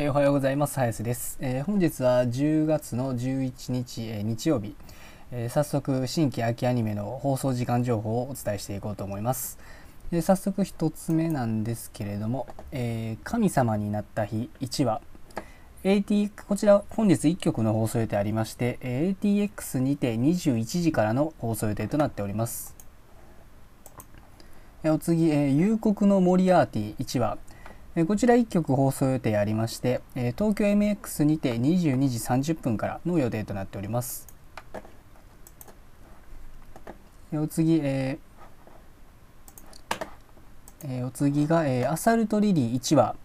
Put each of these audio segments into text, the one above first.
えおはようございます。林です、えー本日は10月の11日、えー日曜日、えー早速新規秋アニメの放送時間情報をお伝えしていこうと思います。で早速一つ目なんですけれども、え神様になった日1話 AT こちら本日1曲の放送予定ありまして、ATX にて21時からの放送予定となっております。えお次、えー夕刻のモリアーティ1話えーこちら1曲放送予定ありまして、えー東京 MX にて22時30分からの予定となっております。えお次、えーえーお次が、えーアサルトリリー1話、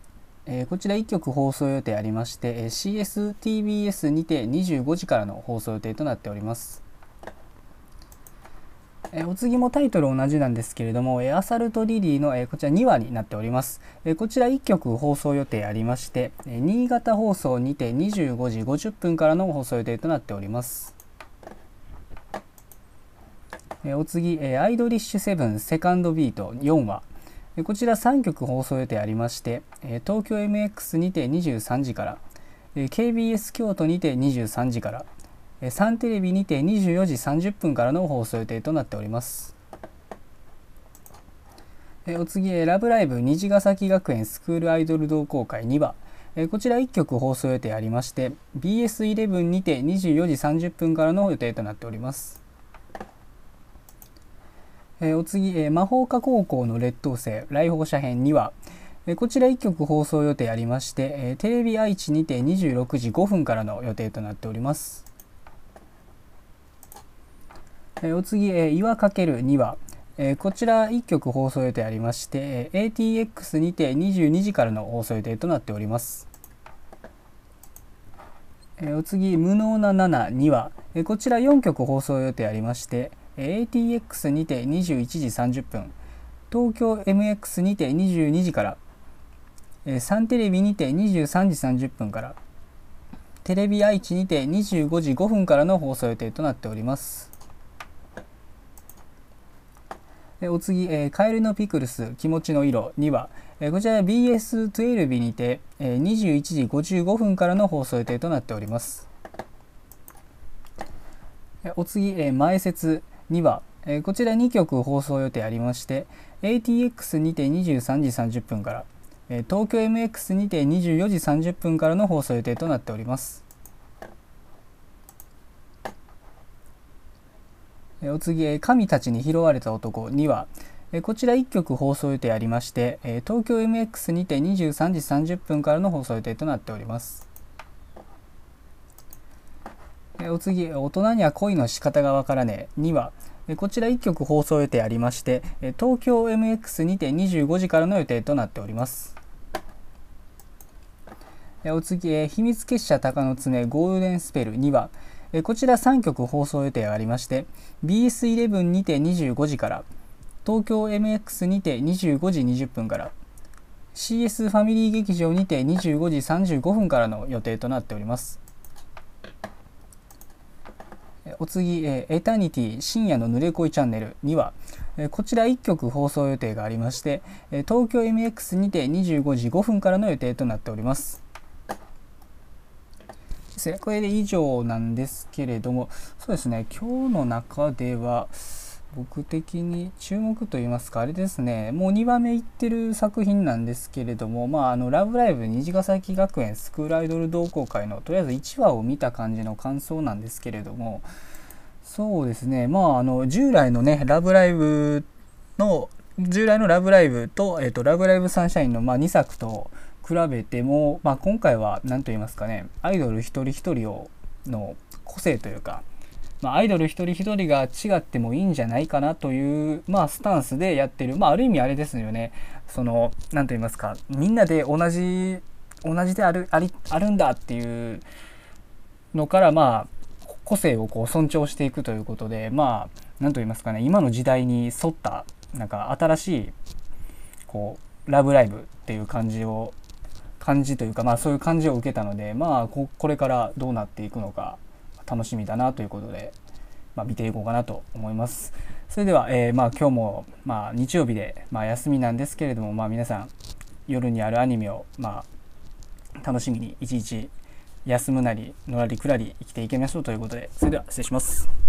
えーこちら1曲放送予定ありまして、えー CSTBS にて25時からの放送予定となっております。えお次もタイトル同じなんですけれども、えアサルトリリーの、えこちら2話になっております。えこちら1曲放送予定ありまして、え新潟放送にて25時50分からの放送予定となっております。えお次、えアイドリッシュセブンセカンドビート4話。えこちら3曲放送予定ありまして、え東京 MX にて23時から、え KBS 京都にて23時から、サンテレビにて24時30分からの放送予定となっております。えお次、ラブライブ虹ヶ崎学園スクールアイドル同好会2話。えこちら1曲放送予定ありまして BS11 にて24時30分からの予定となっております。えお次、え魔法科高校の劣等生来訪者編2話。えこちら1曲放送予定ありまして、えテレビ愛知にて26時5分からの予定となっております。えお次、えー岩かける2話。えーこちら1曲放送予定ありまして、えー ATX にて22時からの放送予定となっております。えーお次、無能な7、2話。えーこちら4曲放送予定ありまして、えー ATX にて21時30分、東京 MX にて22時から、えーサンテレビにて23時30分から、テレビ愛知にて25時5分からの放送予定となっております。えお次、えーカエルのピクルス気持ちの色2話、えーこちら BS12 にて、えー21時55分からの放送予定となっております。えお次、えー前説2話、えーこちら2曲放送予定ありまして ATX にて23時30分から、えー東京 MX にて24時30分からの放送予定となっております。えーお次、えー神たちに拾われた男2話、えーこちら1曲放送予定ありまして、東京 MX にて23時30分からの放送予定となっております。お次、大人には恋の仕方がわからねえ2話、こちら1曲放送予定ありまして、東京 MX にて25時からの予定となっております。お次、えー秘密結社鷹の爪ゴールデンスペル2話、えこちら3曲放送予定がありまして BS11 にて25時から東京 MX にて25時20分から CS ファミリー劇場にて25時35分からの予定となっております。えお次、えエタニティ深夜の濡れ恋チャンネル2話、えこちら1曲放送予定がありまして、え東京 MX にて25時5分からの予定となっております。ですねこれで以上なんですけれどもそうですね今日の中では僕的に注目といいますかあれですねもう2番目いってる作品なんですけれどもまああの「ラブライブ虹ヶ崎学園スクールアイドル同好会」のとりあえず1話を見た感じの感想なんですけれどもそうですねまああの従来のね「ラブライブ!」の従来の「ラブライブ!」と「えっとラブライブサンシャインの」まあ、2作と比べても、まあ、今回は何と言いますかねアイドル一人一人をの個性というか、まあ、アイドル一人一人が違ってもいいんじゃないかなという、まあ、スタンスでやってる、まあ、ある意味あれですよね。その何と言いますかみんなで同じ同じであるありあるんだっていうのからまあ個性をこう尊重していくということでまあ何と言いますかね今の時代に沿ったなんか新しいこうラブライブっていう感じを感じというかまあそういう感じを受けたのでまあここれからどうなっていくのか楽しみだなということで、まあ、見ていこうかなと思います。それでは、えーまあ今日もまあ日曜日でまあ休みなんですけれどもまあ皆さん夜にあるアニメをまあ楽しみに一日休むなりのらりくらり生きていきましょうということでそれでは失礼します。